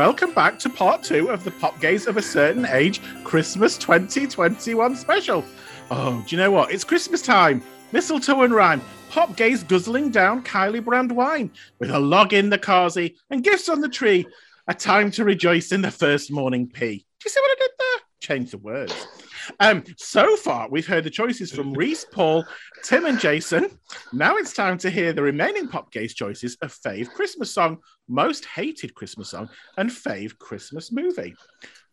Welcome back to part two of the Pop Gays of a Certain Age Christmas 2021 special. Oh, do you know what? It's Christmas time. Mistletoe and rhyme. Pop Gays guzzling down Kylie brand wine with a log in the carsy and gifts on the tree. A time to rejoice in the first morning pee. Do you see what I did there? Change the words. Um, so far, we've heard the choices from Reese, Paul, Tim, and Jason. Now it's time to hear the remaining Pop Gays choices of fave Christmas song, most hated Christmas song, and fave Christmas movie.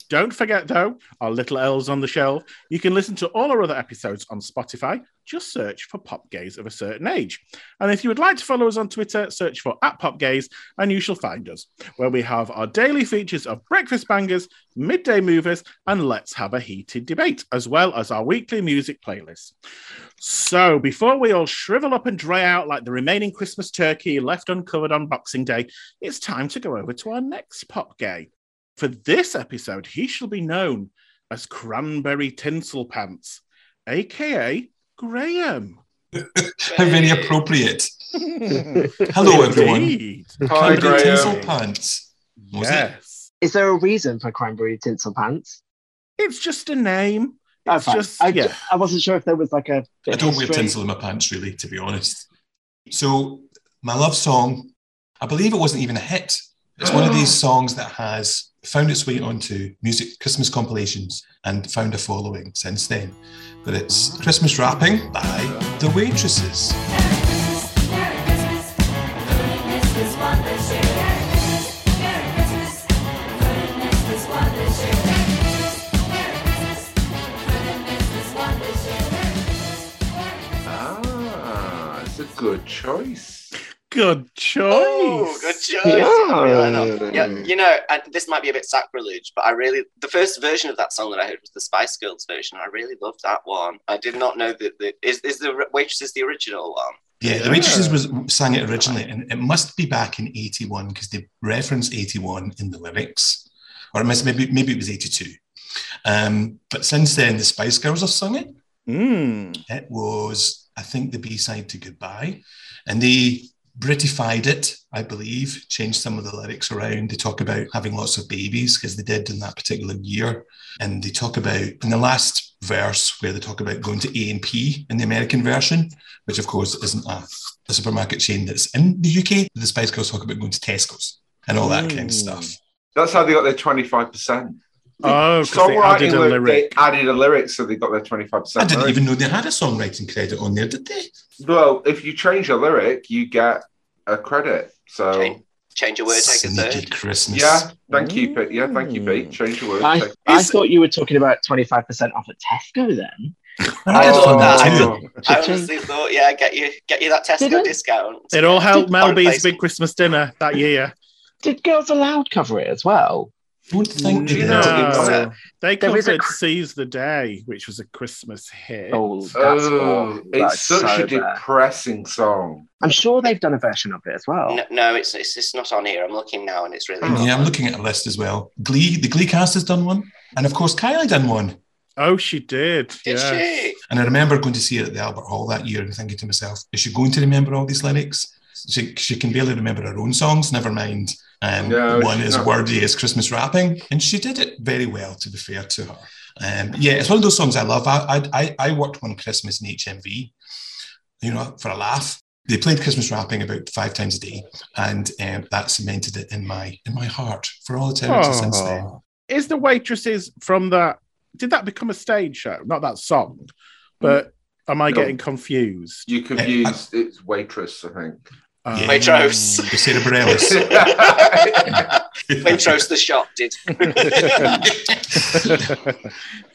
Don't forget, though, our little elves on the shelf. You can listen to all our other episodes on Spotify. Just search for Pop Gays of a certain age. And if you would like to follow us on Twitter, search for at Pop Gays, and you shall find us, where we have our daily features of breakfast bangers, midday movers, and let's have a heated debate, as well as our weekly music playlist. So, before we all shrivel up and dry out like the remaining Christmas turkey left uncovered on Boxing Day, it's time to go over to our next Pop Gay. For this episode, he shall be known as Cranberry Tinsel Pants, aka Graham. How very appropriate. Hello, everyone. Hi, Cranberry Graham. tinsel pants. Was? Yes. Is there a reason for cranberry tinsel pants? It's just a name. Oh, It's fine. just, I, yeah. I wasn't sure if there was like a. bit I of don't wear tinsel in my pants, really, to be honest. So, my love song, I believe it wasn't even a hit. It's one of these songs that has found its way onto music Christmas compilations and found a following since then. But it's Christmas Wrapping by The Waitresses. Ah, it's a good choice. Good choice. Oh, good choice. Yeah. Yeah, you know, and this might be a bit sacrilege, but I really the first version of that song that I heard was the Spice Girls version. I really loved that one. I did not know that the is is the waitresses the original one. Yeah, The Yeah. Waitresses was sang it originally, and it must be back in 81 because they reference 81 in the lyrics. Or it must maybe maybe it was 82. Um, but since then, the Spice Girls have sung it. Mm. It was, I think, the B side to Goodbye. And they Britified it, I believe, changed some of the lyrics around. They talk about having lots of babies because they did in that particular year. And they talk about, in the last verse, where they talk about going to A&P in the American version, which of course isn't a, a supermarket chain that's in the UK. The Spice Girls talk about going to Tesco's and all that kind of Mm. stuff. That's how they got their 25%. Oh, songwriting. They added a li- lyric. They added a lyric, so they got their 25%. I didn't lyric. even know they had a songwriting credit on there, did they? Well, if you change a lyric, you get a credit. So, Change, change a word, take a Sneaky third. Christmas. yeah, thank you, Pete. Yeah, thank you, Mm. Pete. Change the word. I, take- I Is- thought you were talking about 25% off at Tesco then. I Oh, thought that. I, oh. thought, I honestly thought, yeah, get you get you that Tesco Did discount. It all helped Mel Foreign B's big Christmas dinner that year. Did Girls Aloud cover it as well? Don't think Do they you know- No. They There is a covered Seize the Day, which was a Christmas hit. Oh, that's Oh, it's That's such so a bad. depressing song. I'm sure they've done a version of it as well. No, no, it's, it's it's not on here. I'm looking now, and it's really Oh. Yeah, I'm looking at a list as well. Glee, the Glee cast has done one, and of course Kylie done one. Oh, she did. Did yeah. she? And I remember going to see it at the Albert Hall that year and thinking to myself, is she going to remember all these lyrics? She, she can barely remember her own songs, never mind um, No, one she's as not. wordy as Christmas wrapping. And she did it very well, to be fair to her. Um, yeah, it's one of those songs I love. I, I, I, I worked one Christmas in HMV, you know, for a laugh. They played Christmas wrapping about five times a day, and um, that cemented it in my in my heart for all eternity since then. Oh. Is the waitresses from that? Did that become a stage show? Not that song, but am I No. getting confused? You confused. It's waitress, I think. Um, Waitrose. The Sara Bareilles. Waitrose the shop did.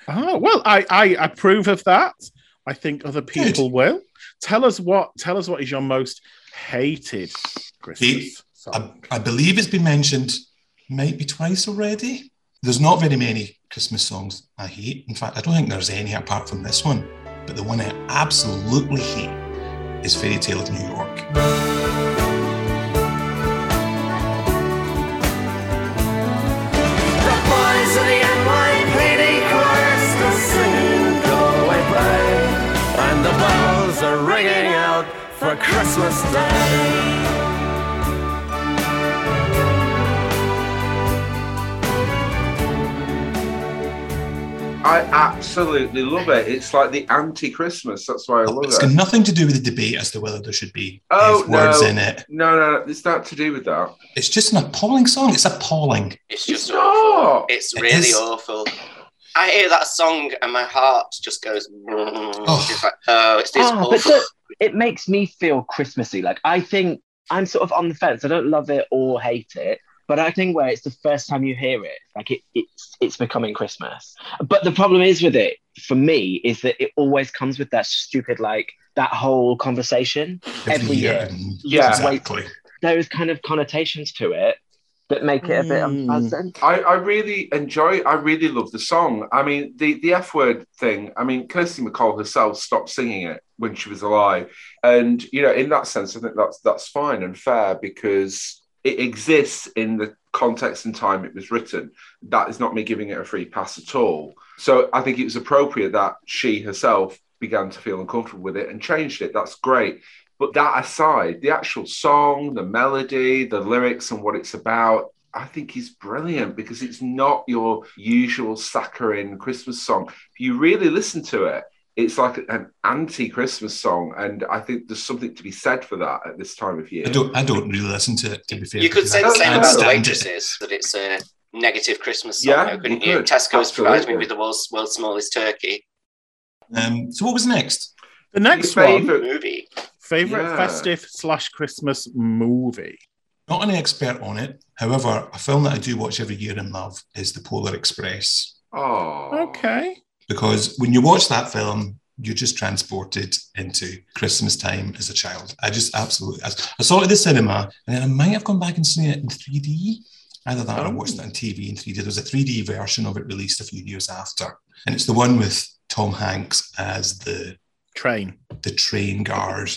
oh well, I, I approve of that. I think other people will. Tell us what. Tell us what is your most hated Christmas Hate- song. I, I believe it's been mentioned maybe twice already. There's not very many Christmas songs I hate. In fact, I don't think there's any apart from this one. But the one I absolutely hate is Fairy Tale of New York. are ringing out for Christmas Day. I absolutely love it. It's like the anti-Christmas. That's why I love it's it. It's got nothing to do with the debate as to whether there should be oh, no. words in it. No, no, no, it's not to do with that. It's just an appalling song. It's appalling. It's just it's awful. Not. It's really it awful. I hear that song and my heart just goes. Oh. It's like, oh, it's this Ah, awful. the- it makes me feel Christmassy. Like I think I'm sort of on the fence. I don't love it or hate it, but I think where it's the first time you hear it, like it, it's it's becoming Christmas. But the problem is with it for me is that it always comes with that stupid like that whole conversation every year. And- Yeah. exactly. There is kind of connotations to it that make it a bit Mm. unpleasant. I, I really enjoy. I really love the song. I mean, the the F word thing. I mean, Kirsty MacColl herself stopped singing it when she was alive, and you know, in that sense, I think that's that's fine and fair because it exists in the context and time it was written. That is not me giving it a free pass at all. So I think it was appropriate that she herself began to feel uncomfortable with it and changed it. That's great. But that aside, the actual song, the melody, the lyrics, and what it's about, I think is brilliant because it's not your usual saccharine Christmas song. If you really listen to it, it's like an anti-Christmas song, and I think there's something to be said for that at this time of year. I don't. I don't really listen to it. To be fair, You could say the same about the stand it. that it's a negative Christmas song, Yeah, though, couldn't you you? could. Tesco's provides me with the world's, world's smallest turkey Um, so what was next? The next Your one, favourite- movie. Favorite Yeah. festive slash Christmas movie. Not an expert on it. However, a film that I do watch every year and love is The Polar Express. Oh, Okay. Because when you watch that film, you're just transported into Christmas time as a child. I just absolutely. I, I saw it at the cinema, and then I might have gone back and seen it in 3D. Either that or I Oh. watched it on TV in 3D. There was a 3D version of it released a few years after, and it's the one with Tom Hanks as the Train. the train guard.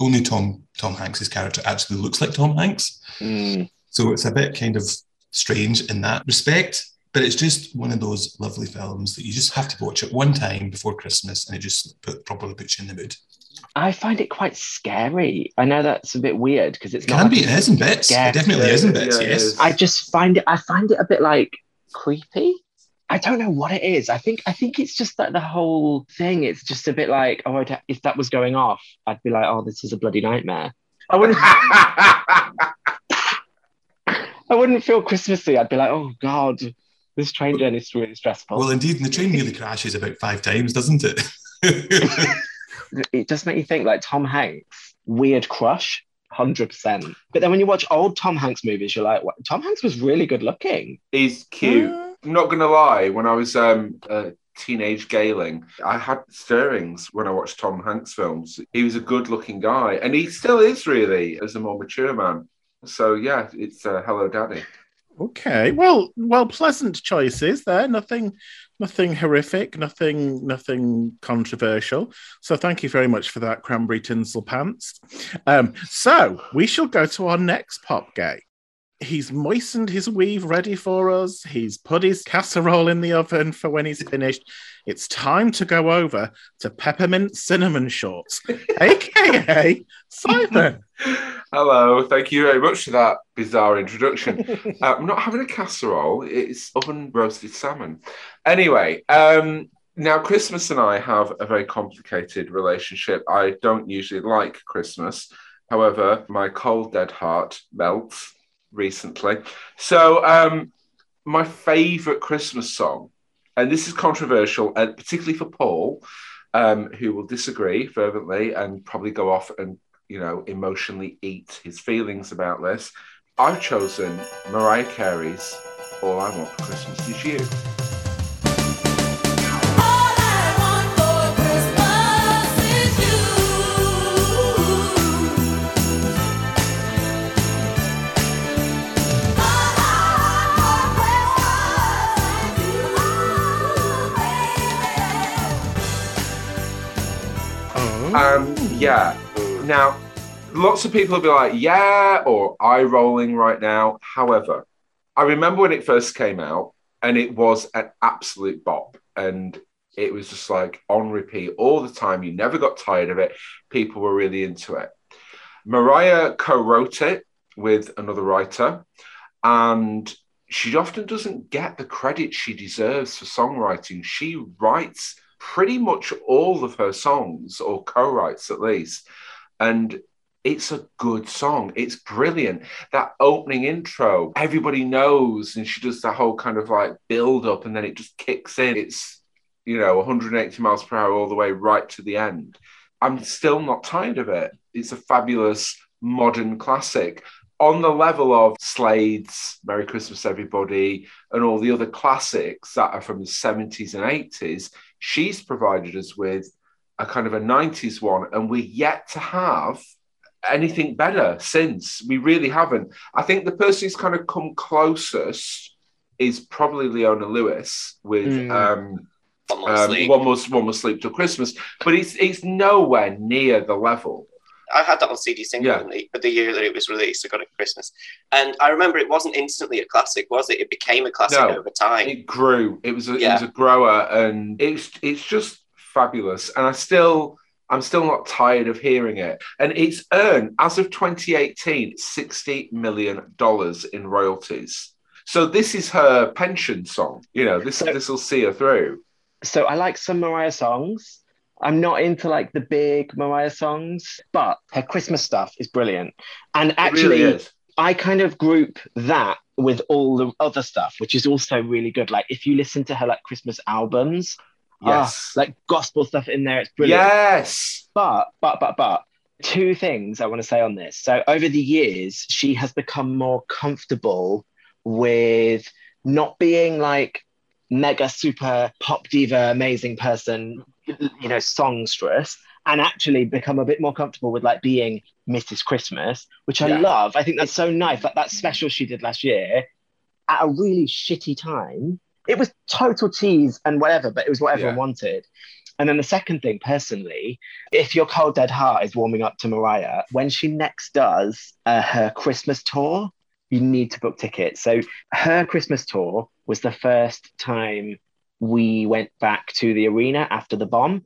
Only Tom Tom Hanks's character actually looks like Tom Hanks. Mm. So it's a bit kind of strange in that respect, but it's just one of those lovely films that you just have to watch at one time before Christmas and it just put, properly puts you in the mood. I find it quite scary. I know that's a bit weird because it's It not can like be, it is in bits. Yeah. It definitely Yeah, is in bits, it yes. I just find it. I find it a bit like creepy. I don't know what it is. I think. I think it's just that the whole thing. It's just a bit like, oh, I'd, if that was going off, I'd be like, oh, this is a bloody nightmare. I wouldn't. I wouldn't feel Christmassy. I'd be like, oh God, this train journey is really stressful. Well, indeed, and the train nearly crashes about five times, doesn't it? it does make you think like Tom Hanks, weird crush, hundred percent. But then when you watch old Tom Hanks movies, you're like, what? Tom Hanks was really good looking. he's cute. Mm. I'm not gonna lie. When I was um, a teenage Gaeling, I had stirrings when I watched Tom Hanks films. He was a good-looking guy, and he still is really as a more mature man. So yeah, it's uh, Hello Daddy. Okay. Well, well, pleasant choices there. Nothing, nothing horrific. Nothing, nothing controversial. So thank you very much for that, cranberry tinsel pants. Um, so we shall go to our next pop gay. He's moistened his weave ready for us. He's put his casserole in the oven for when he's finished. It's time to go over to peppermint cinnamon shorts, aka Simon. Hello, thank you very much for that bizarre introduction. Uh, I'm not having a casserole, it's oven roasted salmon. Anyway, um, now Christmas and I have a very complicated relationship. I don't usually like Christmas. However, my cold dead heart melts recently. So, um, my favorite Christmas song, and this is controversial, and particularly for Paul, um, who will disagree fervently and probably go off and you know, emotionally eat his feelings about this. I've chosen Mariah Carey's All I Want for Christmas Is You. Yeah, now lots of people will be like, yeah, or eye rolling right now. However, I remember when it first came out and it was an absolute bop. And it was just like on repeat all the time. You never got tired of it. People were really into it. Mariah co wrote it with another writer. And she often doesn't get the credit she deserves for songwriting. She writes pretty much all of her songs, or co writes at least. And it's a good song. It's brilliant. That opening intro, everybody knows, and she does the whole kind of like build up, and then it just kicks in. It's, you know, 180 miles per hour all the way right to the end. I'm still not tired of it. It's a fabulous modern classic on the level of Slade's Merry Christmas Everybody and all the other classics that are from the 70s and 80s, she's provided us with a kind of a 90s one, and we're yet to have anything better since. We really haven't. I think the person who's kind of come closest is probably Leona Lewis with Mm. um, One more um, one more one more sleep till Christmas, but it's it's nowhere near the level. I had that on CD single Yeah. the, the year that it was released. I got it Christmas, and I remember it wasn't instantly a classic, was it? It became a classic No. over time. It grew. It was a, it was a grower, and it's it's just fabulous. And I still I'm still not tired of hearing it. And it's earned as of 2018 60 million dollars in royalties. So this is her pension song. You know, this So- this will see her through. So I like some Mariah songs. I'm not into like the big Mariah songs, but her Christmas stuff is brilliant. And actually, really. I kind of group that with all the other stuff, which is also really good. Like if you listen to her like Christmas albums, ah, Yes. like gospel stuff in there, it's brilliant. yes. But, but, but, but, two things I want to say on this. So, over the years, she has become more comfortable with not being like mega super pop diva, amazing person, you know, songstress, and actually become a bit more comfortable with like being Mrs. Christmas, which I Yeah. love. I think that's so nice. Like that special she did last year at a really shitty time. It was total tease and whatever, but it was what everyone Yeah. wanted. And then the second thing, personally, if your cold dead heart is warming up to Mariah, when she next does uh, her Christmas tour, you need to book tickets. So her Christmas tour was the first time we went back to the arena after the bomb,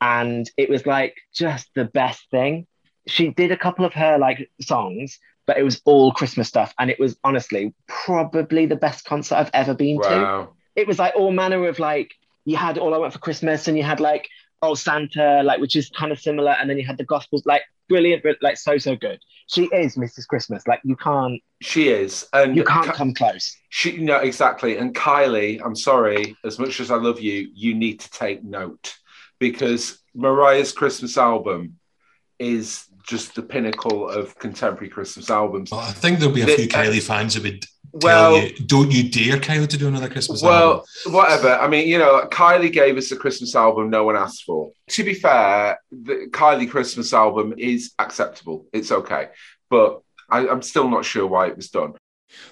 and it was like just the best thing. She did a couple of her like songs, but it was all Christmas stuff, and it was honestly probably the best concert I've ever been to it was like all manner of like you had all I want for Christmas and you had like oh Santa like which is kind of similar and then you had the Gospels like brilliant but like so so good. She is Mrs. Christmas like you can't She is. And you can't Ki- come close. She no, exactly. And Kylie, I'm sorry, as much as I love you, you need to take note because Mariah's Christmas album is just the pinnacle of contemporary Christmas albums. Well, I think there'll be a The- few Kylie fans who would tell Well, you, "Don't you dare, Kylie, to do another Christmas album? well, album." whatever. I mean, you know, Kylie gave us a Christmas album no one asked for. To be fair, the Kylie Christmas album is acceptable. It's okay, but I, I'm still not sure why it was done.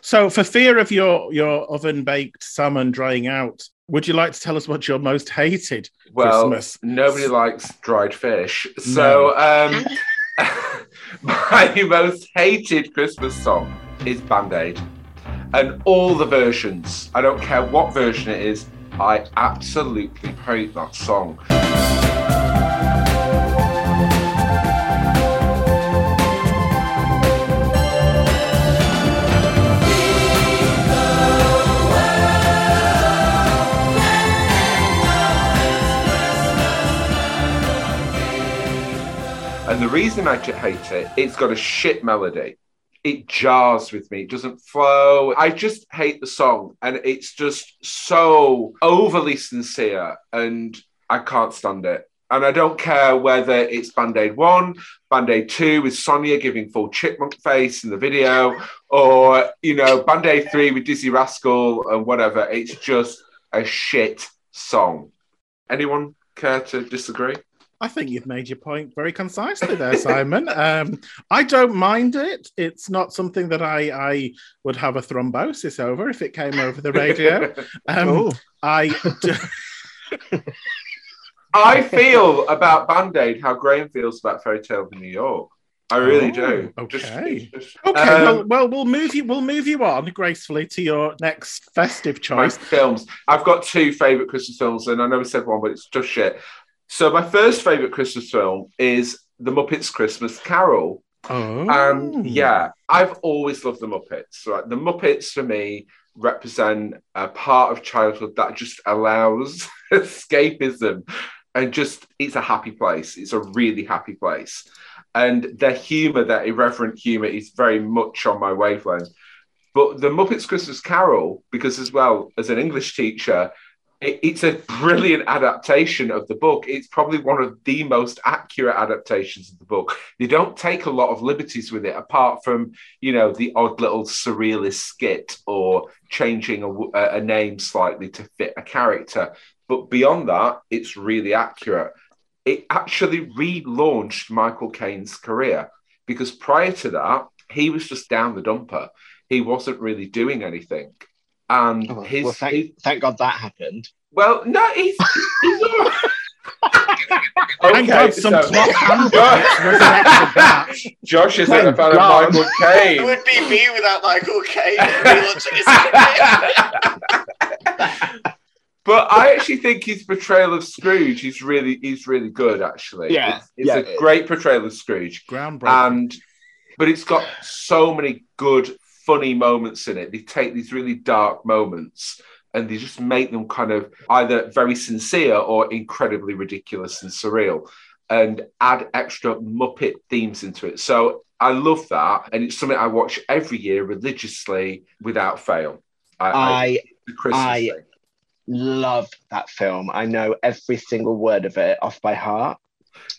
So, for fear of your your oven baked salmon drying out, would you like to tell us what your most hated Well, Christmas? nobody likes dried fish. So, um, my most hated Christmas song is Band Aid. And all the versions, I don't care what version it is, I absolutely hate that song. And the reason I hate it, it's got a shit melody. It jars with me. It doesn't flow. I just hate the song. And it's just so overly sincere. And I can't stand it. And I don't care whether it's Band Aid 1, Band Aid 2 with Sonia giving full chipmunk face in the video, or, you know, Band Aid 3 with Dizzee Rascal and whatever. It's just a shit song. Anyone care to disagree? I think you've made your point very concisely there, Simon. um, I don't mind it. It's not something that I, I would have a thrombosis over if it came over the radio. Um, Oh. I d- I feel about Band Aid how Graham feels about Fairy Tale of New York. I really do. Oh, Just- okay. just- okay. Um, well, well, we'll move you. We'll move you on gracefully to your next festive my choice. films. I've got two favorite Christmas films, and I know we said one, but it's just shit. So my first favorite Christmas film is The Muppets Christmas Carol. Oh, And yeah, I've always loved the Muppets. Right, the Muppets for me represent a part of childhood that just allows escapism and just it's a happy place. It's a really happy place. And their humor, their irreverent humor, is very much on my wavelength. But the Muppets Christmas Carol, because as well as an English teacher, it- it's a brilliant adaptation of the book. It's probably one of the most accurate adaptations of the book. They don't take a lot of liberties with it, apart from you know the odd little surrealist skit or changing a name slightly to fit a character. But beyond that, it's really accurate. It actually relaunched Michael Caine's career because prior to that, he was just down the dumper. He wasn't really doing anything. And Oh, his, well, thank, his- thank God that happened. well, no, he's, he's all right. Thank God some so- cloth handbags resurrected that. Josh isn't a Thank fan of Michael It Caine. would be me without Michael Caine. relaunching his career. but I actually think his portrayal of Scrooge is really is really good. Actually, Yeah, it's, it's yeah, a it is. great portrayal of Scrooge, Groundbreaking. and but it's got so many good, funny moments in it. They take these really dark moments and they just make them kind of either very sincere or incredibly ridiculous and surreal, and add extra Muppet themes into it. So I love that, and it's something I watch every year religiously without fail. I, I, I love that film. I know every single word of it off by heart.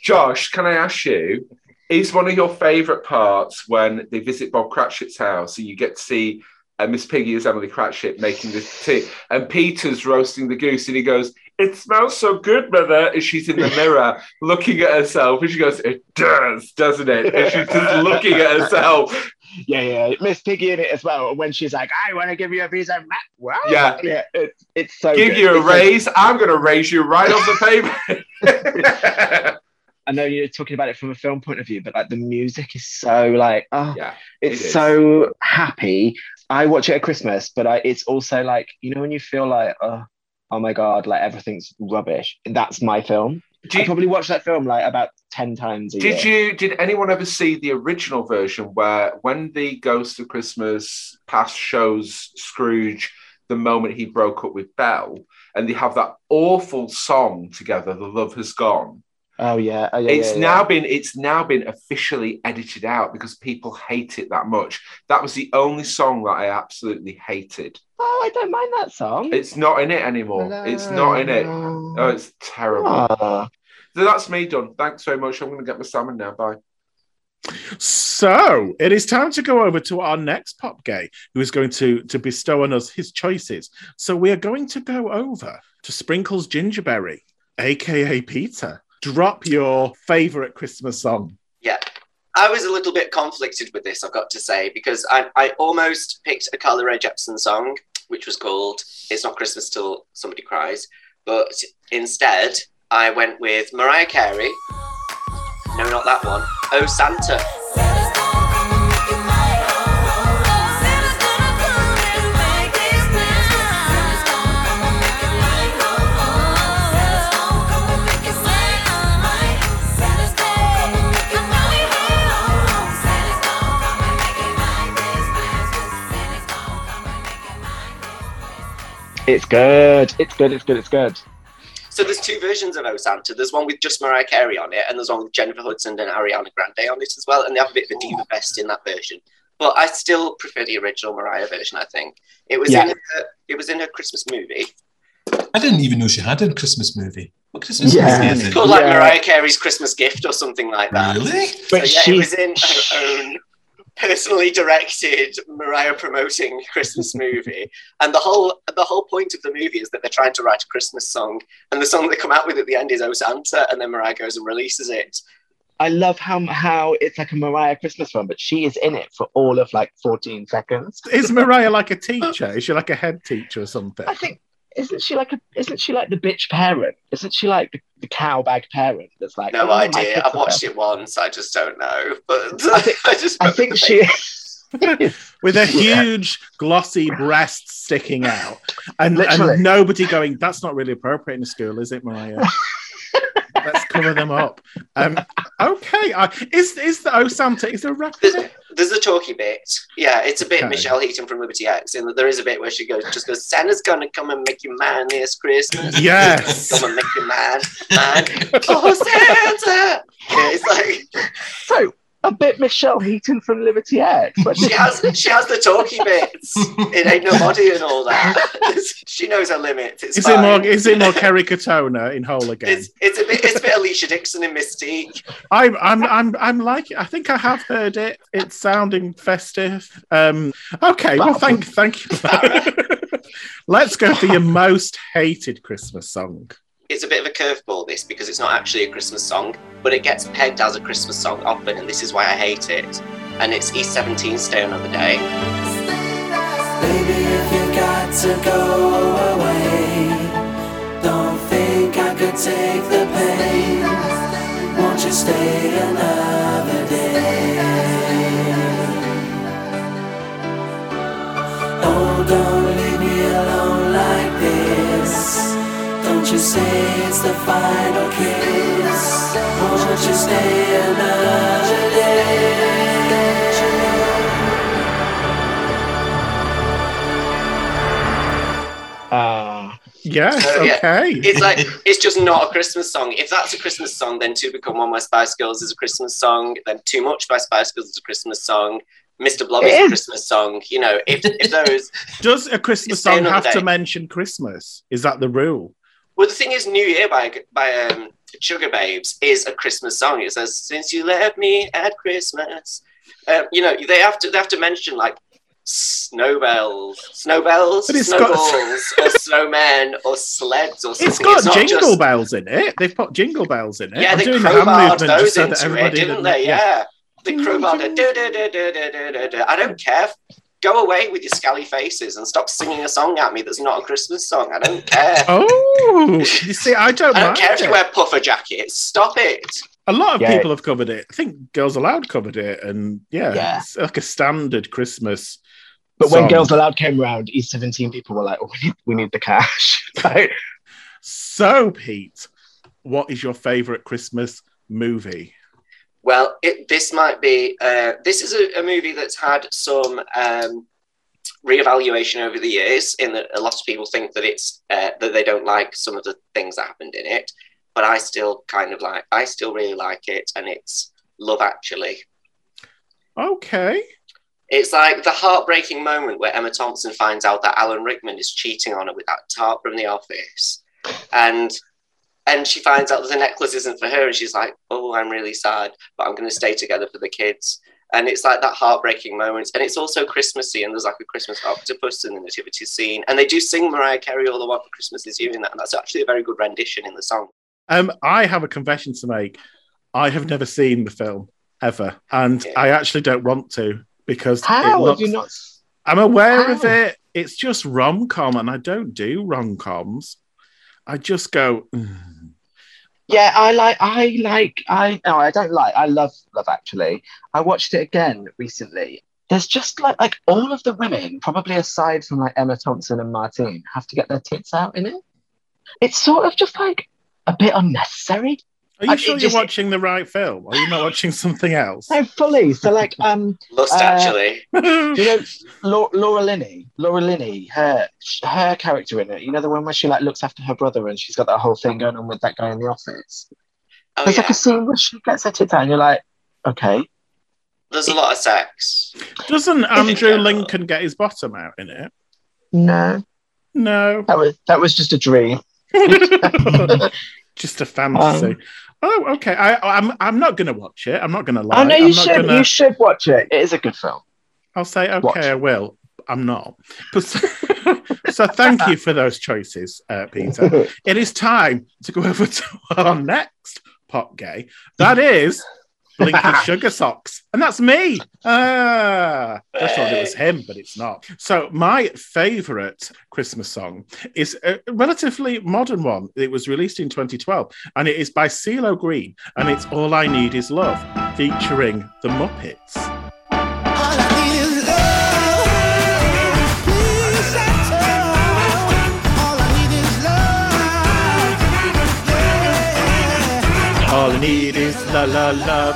Josh, can I ask you, is one of your favourite parts when they visit Bob Cratchit's house and you get to see uh, Miss Piggy as Emily Cratchit making this tea, and Peter's roasting the goose, and he goes, "It smells so good, mother." And she's in the mirror looking at herself, and she goes, "It does, doesn't it?" And she's just looking at herself. Yeah, yeah. Miss Piggy in it as well. When she's like, I want to give you a piece of. Wow. Yeah. Yeah, it's it's so Give good. you a It's like- raise. I'm going to raise you right off the paper. I know you're talking about it from a film point of view, but like the music is so like, oh, yeah, it's it so happy. I watch it at Christmas, but I, it's also like, you know, when you feel like, oh, oh my God, like everything's rubbish. That's my film. Do I you- probably watch that film like about 10 times a Did year. you? Did anyone ever see the original version where, when the Ghost of Christmas Past shows Scrooge the moment he broke up with Belle, and they have that awful song together, "The Love Has Gone." Oh, yeah. Oh, yeah it's yeah, yeah. now been it's now been officially edited out because people hate it that much. That was the only song that I absolutely hated. Oh, I don't mind that song. It's not in it anymore. It's not in it. Oh, it's terrible. Ah. So that's me done. Thanks very much. I'm going to get my salmon now. Bye. So it is time to go over to our next pop gay, who is going to to bestow on us his choices. So we are going to go over to Sprinkles Gingerberry, aka Peter. Drop your favorite Christmas song. Yeah. I was a little bit conflicted with this, I've got to say, because I, I almost picked a Carly Rae Jepsen song, which was called It's Not Christmas Till Somebody Cries. But instead, I went with Mariah Carey. No, not that one. Oh, Santa. It's good. It's good. It's good. It's good. So there's two versions of Oh Santa. There's one with just Mariah Carey on it, and there's one with Jennifer Hudson and Ariana Grande on it as well. And they have a bit of a diva fest in that version. But I still prefer the original Mariah version. I think it was Yeah. in her, it was in her Christmas movie. I didn't even know she had a Christmas movie. What Christmas Yeah. movie is It's called like Yeah. Mariah Carey's Christmas Gift or something like that. Really? So But yeah, it was in her own personally directed Mariah promoting Christmas movie. And the whole the whole point of the movie is that they're trying to write a Christmas song, and the song they come out with at the end is "Oh Santa," and then Mariah goes and releases it. I love how how it's like a Mariah Christmas one, but she is in it for all of like 14 seconds. Is Mariah like a teacher? Is she like a head teacher or something? I think isn't she like a isn't she like the bitch parent? Isn't she like the, the cow bag parent that's like No "Oh, idea. I've are watched it once. I just don't know. But I think- I just I think she With a Yeah. huge glossy breast sticking out, and, and nobody going. That's not really appropriate in a school, is it, Mariah? Let's cover them up. Um, okay, uh, is is the Oh Santa? Is there a rap There's, there's a talky bit. Yeah, it's a bit Okay. Michelle Heaton from Liberty X, and there is a bit where she goes, just goes, Santa's gonna come and make you mine this Christmas. Yes. Come and make you mine, mine. oh, Santa! Yeah, it's like So a bit Michelle Heaton from Liberty X. But she has she has the talky bits. It ain't no body and all that. she knows her limits. It's Is it more? fine. Is it more Kerry Katona in Whole again? It's, it's a bit it's a bit Alesha Dixon and Mis-Teeq. I'm I'm I'm I'm like I think I have heard it. It's sounding festive. Um okay, well thank thank you for that. Let's go for your most hated Christmas song. It's a bit of a curveball this because it's not actually a Christmas song, but it gets pegged as a Christmas song often, and this is why I hate it. And it's E17 Stay Another Day. Baby, if you got to go away, don't think I could take the pain. Won't you stay another day? Oh, Don't you say it's the final kiss. Won't you stay another day? Ah, Yes, So, yeah, okay. It's like it's just not a Christmas song. If that's a Christmas song, then Two Become One by Spice Girls is a Christmas song. Then Too Much by Spice Girls is a Christmas song. Mr. Blob is It a. Christmas song. You know, if if those Does a Christmas song Another have to mention Christmas? Is that the rule? Well, the thing is, New Year by by um, Sugababes is a Christmas song. It says, "Since you left me at Christmas," um, you know, they have to they have to mention like snowbells, it's got- snowballs, or snowmen, or sleds, or something. It's got not jingle just- bells in it. They've put jingle bells in it. Yeah, I'm they doing the hand crowbarred just those so that into it, everybody didn't they? Yeah, they crowbarred it. I don't care. Go away with your scally faces and stop singing a song at me that's not a Christmas song. I don't care. Oh, you see, I don't, I don't mind care if you wear puffer jackets. Stop it. A lot of Yeah. people have covered it. I think Girls Aloud covered it, and yeah, Yeah. it's like a standard Christmas. but when. Girls Aloud came around, E17 people were like, "Oh, we need, we need the cash." Like, So, Pete, what is your favorite Christmas movie? Well, it, this might be. Uh, this is a, a movie that's had some um, reevaluation over the years. In that a lot of people think that it's uh, that they don't like some of the things that happened in it, but I still kind of like. I still really like it, and it's Love Actually. Okay. It's like the heartbreaking moment where Emma Thompson finds out that Alan Rickman is cheating on her with that tart from the office, and and she finds out that the necklace isn't for her, and she's like, "Oh, I'm really sad, but I'm going to stay together for the kids." And it's like that heartbreaking moment, and it's also Christmassy, and there's like a Christmas octopus in the nativity scene, and they do sing Mariah Carey "All the Want for Christmas Is You" in that, and that's actually a very good rendition in the song. Um, I have a confession to make. I have never seen the film ever, and Yeah. I actually don't want to because it how looks, you not? I'm aware of it. It's just rom com, and I don't do rom coms. I just go. "Mm." Yeah, I like. I like. I no, I don't like. I love Love Actually. I watched it again recently. There's just like like all of the women, probably aside from like Emma Thompson and Martine, have to get their tits out in it. It's sort of just like a bit unnecessary. Are you I- sure you're just- watching the right film? Are you not watching something else? No, fully. So like, um, Lust, Uh, actually. you know Laura, Laura Linney? Laura Linney, her her character in it. You know the one where she like looks after her brother and she's got that whole thing going on with that guy in the office. Oh, There's yeah. like a scene where she gets her tits out and you're like, okay. There's a lot of sex. Doesn't Andrew Lincoln get his bottom out in it? No, No. that was that was just a dream. just a fantasy. Um, oh, okay. I, I'm I'm not going to watch it. I'm not going to lie. oh no, I'm you should Gonna, you should watch it. It is a good film. I'll say okay. watch. I will. I'm not. But so thank you for those choices, uh, Peter. It is time to go over to our next pop gay. That is Blinky Sugar Socks. And that's me. Ah, I thought it was him, but it's not. So, my favorite Christmas song is a relatively modern one. It was released in 2012 and it is by CeeLo Green and it's All I Need Is Love featuring the Muppets. All I need is love. La la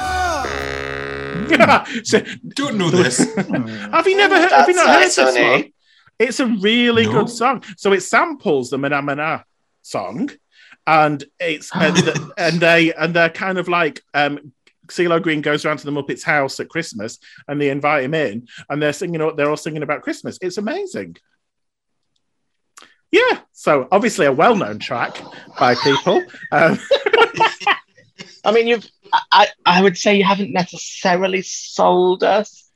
la. so, Don't know this. have you never heard? Have you That's not heard nice, this one? It's a really No. good song. So it samples the Mahna Mahna song, and it's and, the- and they and they're kind of like um CeeLo Green goes around to the Muppets house at Christmas and they invite him in and they're singing they're all singing about Christmas. It's amazing. Yeah, so obviously a well-known track by people. Um, I mean, you've. I, I would say you haven't necessarily sold us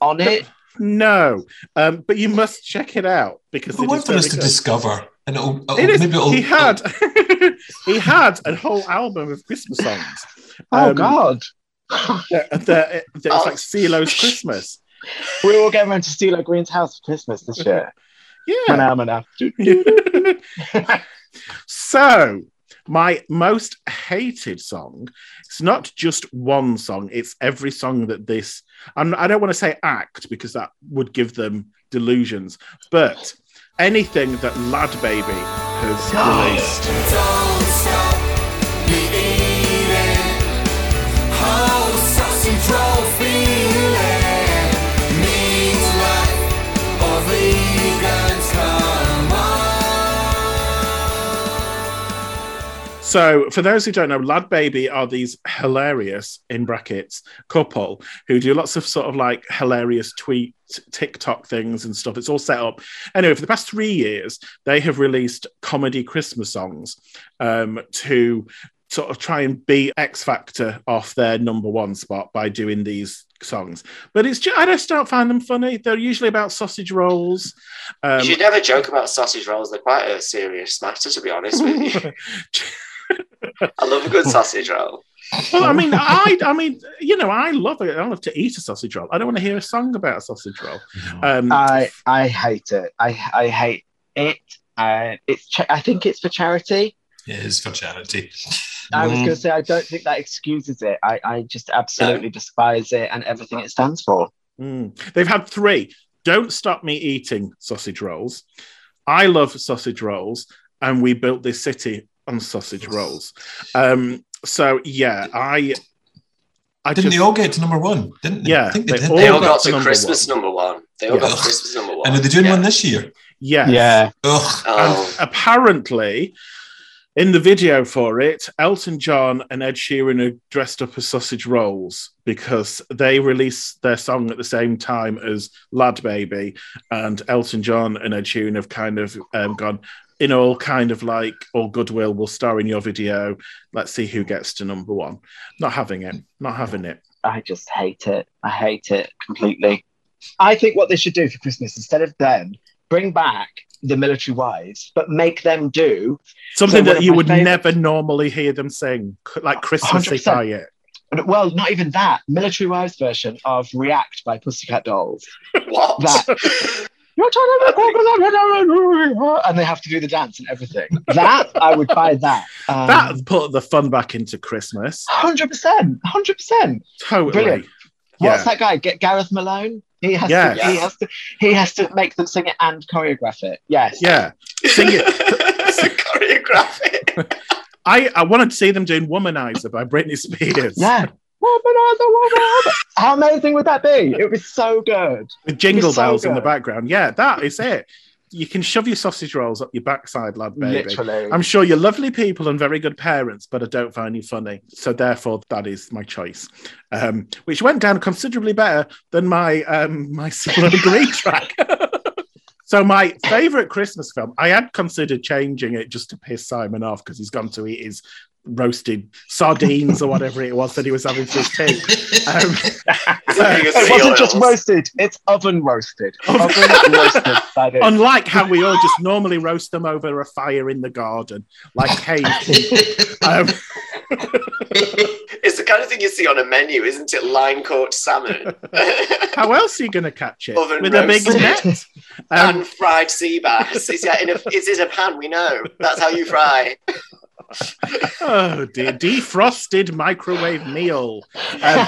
on it. no, um, but you must check it out because But it one for us to good. discover, and it'll, it'll It is. maybe it'll, he had he had a whole album of Christmas songs. Oh Um, God! that, that, that was Oh. like CeeLo's Christmas. we all get around to CeeLo Green's house for Christmas this year. Yeah. Mana, mana. so, my most hated song, it's not just one song, it's every song that this, I'm, I don't want to say act because that would give them delusions, but anything that Lad Baby has released. So, for those who don't know, LadBaby are these hilarious, in brackets, couple who do lots of sort of like hilarious tweet, TikTok things and stuff. It's all set up. Anyway, for the past three years, they have released comedy Christmas songs um, to sort of try and beat X Factor off their number one spot by doing these songs. But it's just, I just don't find them funny. They're usually about sausage rolls. Um, you should never joke about sausage rolls. They're quite a serious matter, to be honest with you. I love a good sausage roll. Well, I mean, I, I mean, you know, I love it. I love to eat a sausage roll. I don't want to hear a song about a sausage roll. Um, I I hate it. I I hate it. Uh, it's. Cha- I think it's for charity. it is for charity. I was Mm. going to say I don't think that excuses it. I I just absolutely despise it and everything it stands for. mm. They've had three. Don't stop me eating sausage rolls. I love sausage rolls, and we built this city on sausage rolls. Um, so yeah, I, I Didn't just, they all get to number one? Didn't they? Yeah, I think they they, did. all They all got got to to number Christmas one. number one. They all Yeah. got to Christmas number one. And are they doing Yeah. one this year? yes. Ugh. And Oh, apparently, in the video for it, Elton John and Ed Sheeran are dressed up as sausage rolls because they released their song at the same time as LadBaby, and Elton John and Ed Sheeran have kind of um, gone. In all kind of like all goodwill, will star in your video. Let's see who gets to number one. Not having it. Not having it. I just hate it. I hate it completely. I think what they should do for Christmas instead of them, bring back the military wives, but make them do Something So that you would favourites- never normally hear them sing, like Christmassy 100%. it. well, not even that military wives version of React by Pussycat Dolls. what? That you're trying to make and they have to do the dance and everything. That I would buy that. Um, That put the fun back into Christmas. hundred percent, hundred percent. Totally. Brilliant. Yeah. What's that guy? Get Gareth Malone. He has Yes. to. He has to. He has to make them sing it and choreograph it. Yes. Yeah. Sing it. Choreograph it. I, I wanted to see them doing Womanizer by Britney Spears. Yeah. How amazing would that be? It would be so good. With jingle so bells in the background. Yeah, that is it. You can shove your sausage rolls up your backside, lad, baby. Literally. I'm sure you're lovely people and very good parents, but I don't find you funny. So therefore, that is my choice, um, which went down considerably better than my um, my CeeLo Green track. so my favourite Christmas film, I had considered changing it just to piss Simon off because he's gone to eat his roasted sardines or whatever it was that he was having for his tea. Um, it wasn't just roasted; it's oven roasted. Oven roasted. Is. Unlike how we all just normally roast them over a fire in the garden, like people. Um, it's the kind of thing you see on a menu, isn't it? Line caught salmon. how else are you going to catch it? Oven With a big roasted. net? Um, Pan fried sea bass. Yeah, in a, it's in a pan, we know. That's how you fry. Oh dear, defrosted microwave meal. Um,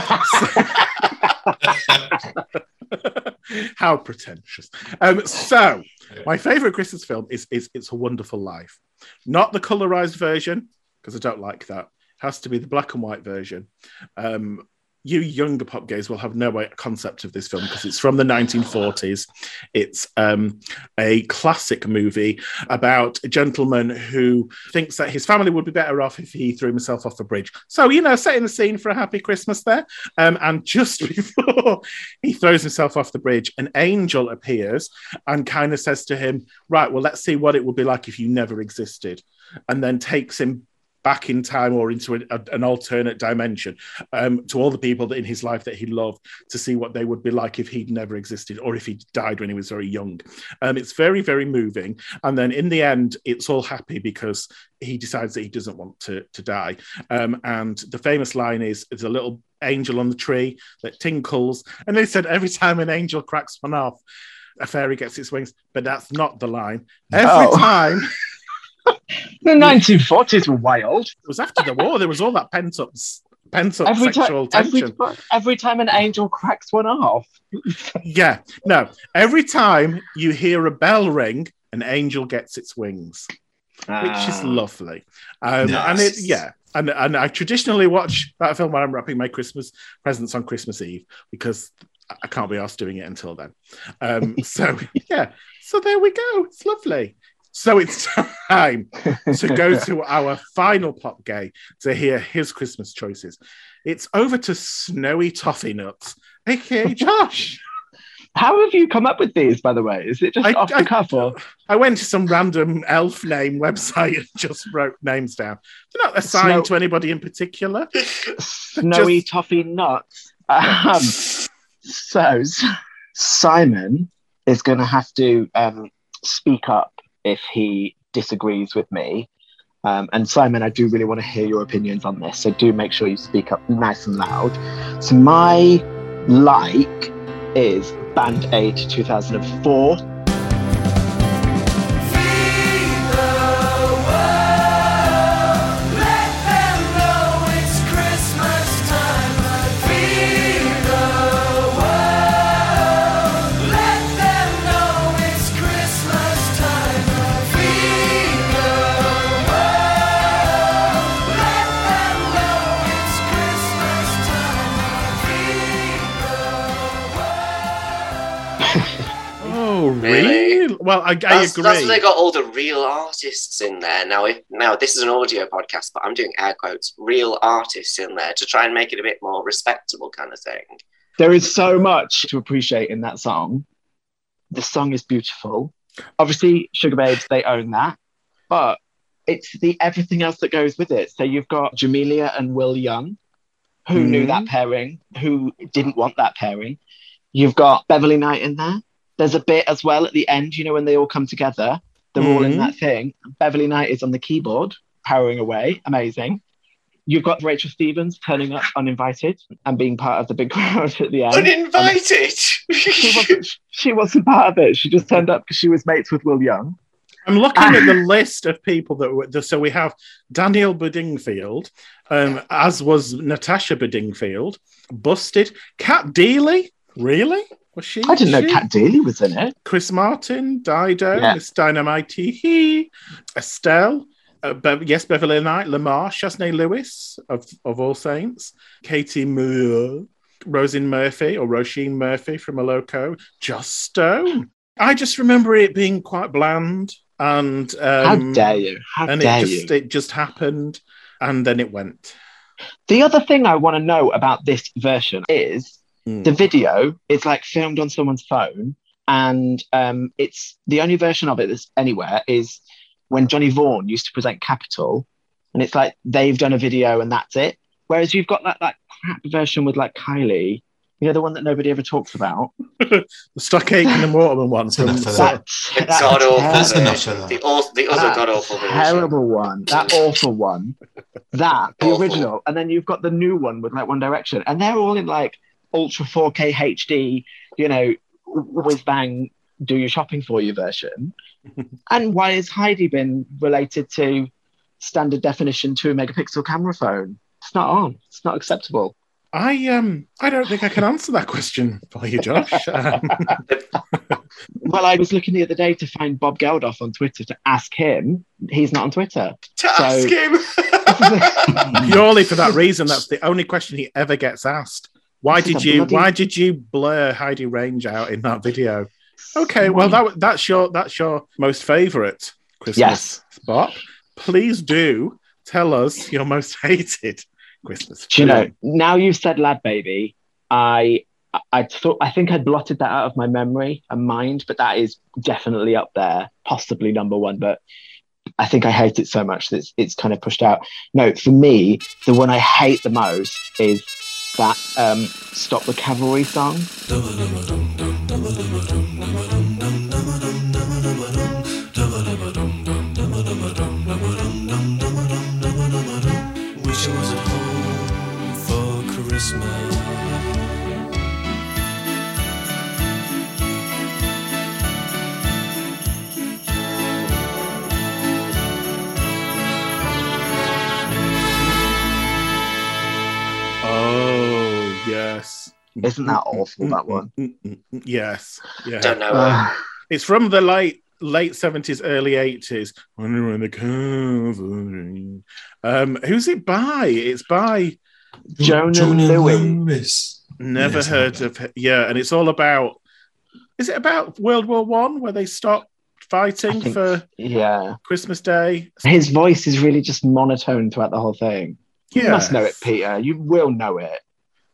how pretentious. Um, so, my favourite Christmas film is, is It's a Wonderful Life. Not the colorized version, because I don't like that. has to be the black and white version. Um, you younger pop gays will have no concept of this film because it's from the 1940s. It's um, a classic movie about a gentleman who thinks that his family would be better off if he threw himself off a bridge. So, you know, setting the scene for a happy Christmas there. Um, and just before he throws himself off the bridge, an angel appears and kind of says to him, Right, well, let's see what it would be like if you never existed. And then takes him back in time or into a, a- an alternate dimension um, to all the people that in his life that he loved to see what they would be like if he'd never existed or if he died when he was very young. Um, it's very, very moving. And then in the end, it's all happy because he decides that he doesn't want to, to die. Um, and the famous line is, there's a little angel on the tree that tinkles. And they said every time an angel cracks one off, a fairy gets its wings. But that's not the line. Every Oh. time... The 1940s were wild. It was after the war. There was all that pent up, pent up Every sexual time, tension. every time an angel cracks one off. Yeah, no. Every time you hear a bell ring, an angel gets its wings, which is Ah. lovely. Um, And it, yeah, and and I traditionally watch that film when I'm wrapping my Christmas presents on Christmas Eve because I can't be asked doing it until then. Um, so yeah, so there we go. It's lovely. So it's time to go to our final pop gay to hear his Christmas choices. It's over to Snowy Toffee Nuts, aka Josh. How have you come up with these, by the way? Is it just I- off I- the cuff or? I went to some random elf name website and just wrote names down. They're not assigned Snow- to anybody in particular. snowy toffee nuts. Um, so Simon is going to have to um, speak up if he disagrees with me. Um, and Simon, I do really want to hear your opinions on this, so do make sure you speak up nice and loud. So my like is Band Aid 2004. Well, I, I That's, agree. that's why they got all the real artists in there. Now, if now this is an audio podcast, but I'm doing air quotes, real artists in there to try and make it a bit more respectable, kind of thing. There is so much to appreciate in that song. The song is beautiful. Obviously, Sugababes, they own that. But it's the everything else that goes with it. So you've got Jamelia and Will Young, who knew Mhm. that pairing, who didn't want that pairing. You've got Beverly Knight in there. There's a bit as well at the end, you know, when they all come together, they're all in Mhm. that thing. Beverly Knight is on the keyboard, powering away. Amazing. You've got Rachel Stevens turning up uninvited and being part of the big crowd at the end. Uninvited. She wasn't, she wasn't part of it. She just turned up because she was mates with Will Young. I'm looking at the list of people that were. So we have Daniel Bedingfield, um, as was Natasha Bedingfield, Busted, Cat Deeley. Really? Was she? I didn't know she? Cat Deeley was in it. Chris Martin, Dido, Yeah. Ms. Dynamite, he, Estelle, uh, Be- yes, Beverly Knight, Lemar, Shaznay Lewis of, of All Saints, Katie Moore, Rosin Murphy or Roisin Murphy from Moloko, Joss Stone. I just remember it being quite bland and How um, dare you? How and dare it just you? it just happened and then it went. The other thing I want to know about this version is Hmm. the video is like filmed on someone's phone, and um, it's the only version of it that's anywhere is when Johnny Vaughan used to present Capital, and it's like they've done a video and that's it. Whereas you've got that that crap version with like Kylie, you know, the one that nobody ever talks about. the Stock Aitken and the Waterman one That's from enough of that. That's, The that's god awful That's enough of that. The, aw- the other That god awful terrible one. That awful one. That the Awful. original, and then you've got the new one with like One Direction, and they're all in like ultra 4K HD. You know, whiz bang, do your shopping for you version. and why has Heidi been related to standard definition two megapixel camera phone? It's not on. It's not acceptable. I um I don't think I can answer that question for you, Josh. Um, Well, I was looking the other day to find Bob Geldof on Twitter to ask him. He's not on Twitter. To So- ask him. Purely for that reason, that's the only question he ever gets asked. Why This did you bloody- why did you blur Heidi Range out in that video? Okay, well that that's your that's your most favourite Christmas Yes. spot. Please do tell us your most hated Christmas. Do you know? Now you've said "LadBaby," I I thought I think I blotted that out of my memory and mind, but that is definitely up there, possibly number one. But I think I hate it so much that it's, it's kind of pushed out. No, for me, the one I hate the most is that um, "Stop the Cavalry" song. Isn't that awful? That one. Yes. Yeah. Don't know. Uh, It's from the late late seventies, early eighties. When the. Um, who's it by? It's by Jona Lewie. Lewis. Never Yes, heard of it. Yeah, and it's all about. Is it about World War One where they stop fighting think- for yeah, Christmas Day? his voice is really just monotone throughout the whole thing. You Yeah, must know it, Peter. You will know it. The, the, the, the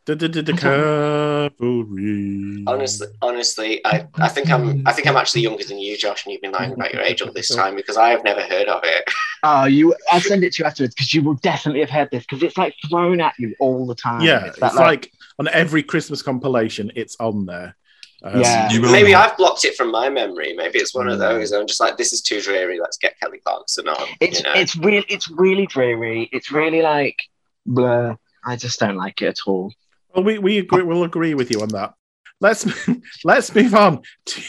cavalry. Honestly, honestly, I, I think I'm I think I'm actually younger than you, Josh, and you've been lying about your age all this time because I have never heard of it. Oh, you! I'll send it to you afterwards because you will definitely have heard this because it's like thrown at you all the time. yeah, it's, it's, that, like, on every Christmas compilation, it's on there. Um, Yeah. Maybe. I've blocked it from my memory. Maybe it's one of those. I'm just like, this is too dreary. Let's get Kelly Clarkson on. it's you know? it's really it's really dreary. It's really like blur. I just don't like it at all. Well, we we agree, we'll agree with you on that. Let's let's move on to,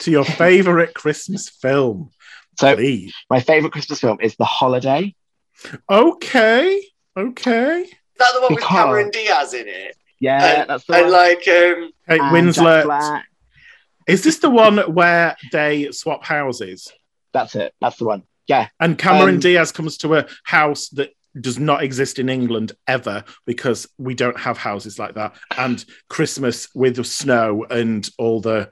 to your favorite Christmas film, So please. my favorite Christmas film is The Holiday. Okay, okay. Is that the one with Cameron Diaz in it? Yeah, And- that's the And one. like, um, Hey, And Jack Winslet. Is this the one where they swap houses That's it. That's the one. Yeah, and Cameron Um, Diaz comes to a house that does not exist in England ever because we don't have houses like that and Christmas with the snow and all the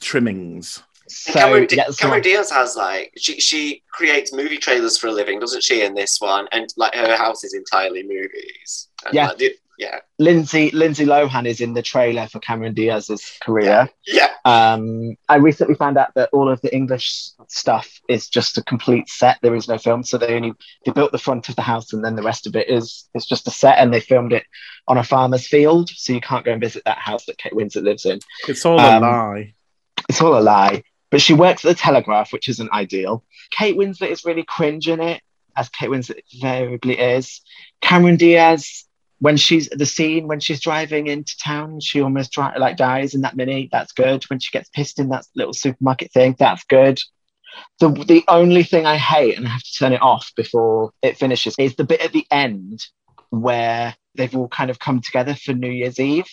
trimmings. so Cameron, Di- yeah, that's Cameron. Diaz has like she she creates movie trailers for a living, doesn't she? In this one, and like her house is entirely movies. And, Yeah. like, the- yeah, Lindsay Lindsay Lohan is in the trailer for Cameron Diaz's career. yeah. Um, I recently found out that all of the English stuff is just a complete set. There is no film, so they only they built the front of the house, and then the rest of it is is just a set, and they filmed it on a farmer's field, so you can't go and visit that house that Kate Winslet lives in. It's all Um, a lie. It's all a lie. But she works at the Telegraph, which isn't ideal. Kate Winslet is really cringe in it, as Kate Winslet invariably is. Cameron Diaz, when she's the scene when she's driving into town, she almost like dies in that mini. That's good. When she gets pissed in that little supermarket thing, that's good. The the only thing I hate, and I have to turn it off before it finishes, is the bit at the end where they've all kind of come together for New Year's Eve,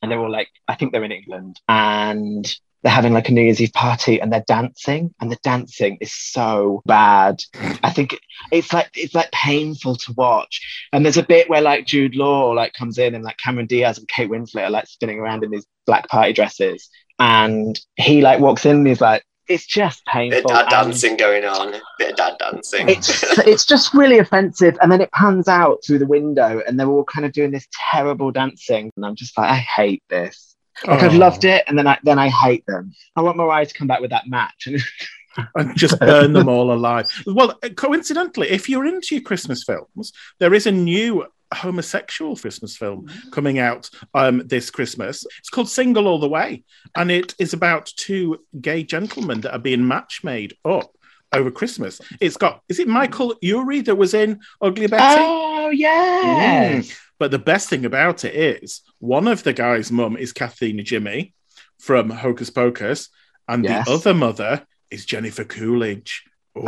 and they're all like, I think they're in England, and they're having like a New Year's Eve party and they're dancing, and the dancing is so bad. I think it's like it's like painful to watch. And there's a bit where like Jude Law like comes in and like Cameron Diaz and Kate Winslet are like spinning around in these black party dresses, and he like walks in and he's like, it's just Bit painful. of dad and- dancing going on. Bit of dad dancing. it's it's just really offensive and then it pans out through the window and they're all kind of doing this terrible dancing and i'm just like i hate this like i've Oh. loved it and then i then i hate them i want mariah to come back with that match and just burn them all alive. Well, coincidentally, if you're into your Christmas films, there is a new homosexual Christmas film coming out um, this Christmas. It's called Single All the Way, and it is about two gay gentlemen that are being match made up over Christmas. It's got is it Michael Urie that was in Ugly Betty? oh yeah But the best thing about it is one of the guy's mum is Kathy Najimy from Hocus Pocus, and Yes. the other mother is Jennifer Coolidge. Oh,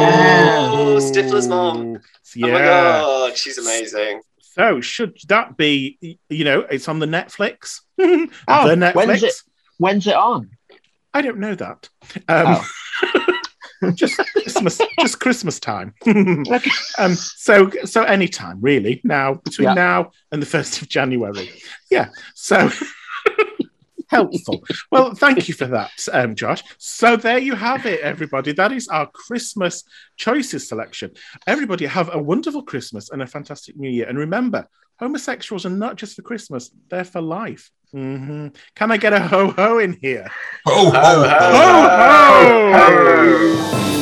yeah. Stifler's mum. Yeah. Oh my god, she's amazing. So should that be? You know, it's on the Netflix. Oh, the Netflix. when's it? when's it on I don't know that. Um, just Christmas, just Christmas time. um, so, so any time really. Now between Yeah. now and the first of January. Yeah. So helpful. Well, thank you for that, um, Josh. So there you have it, everybody. That is our Christmas choices selection. Everybody have a wonderful Christmas and a fantastic New Year. And remember, homosexuals are not just for Christmas; they're for life. Mhm. Can I get a ho ho in here? Oh, Ho, ho, Ho ho! ho.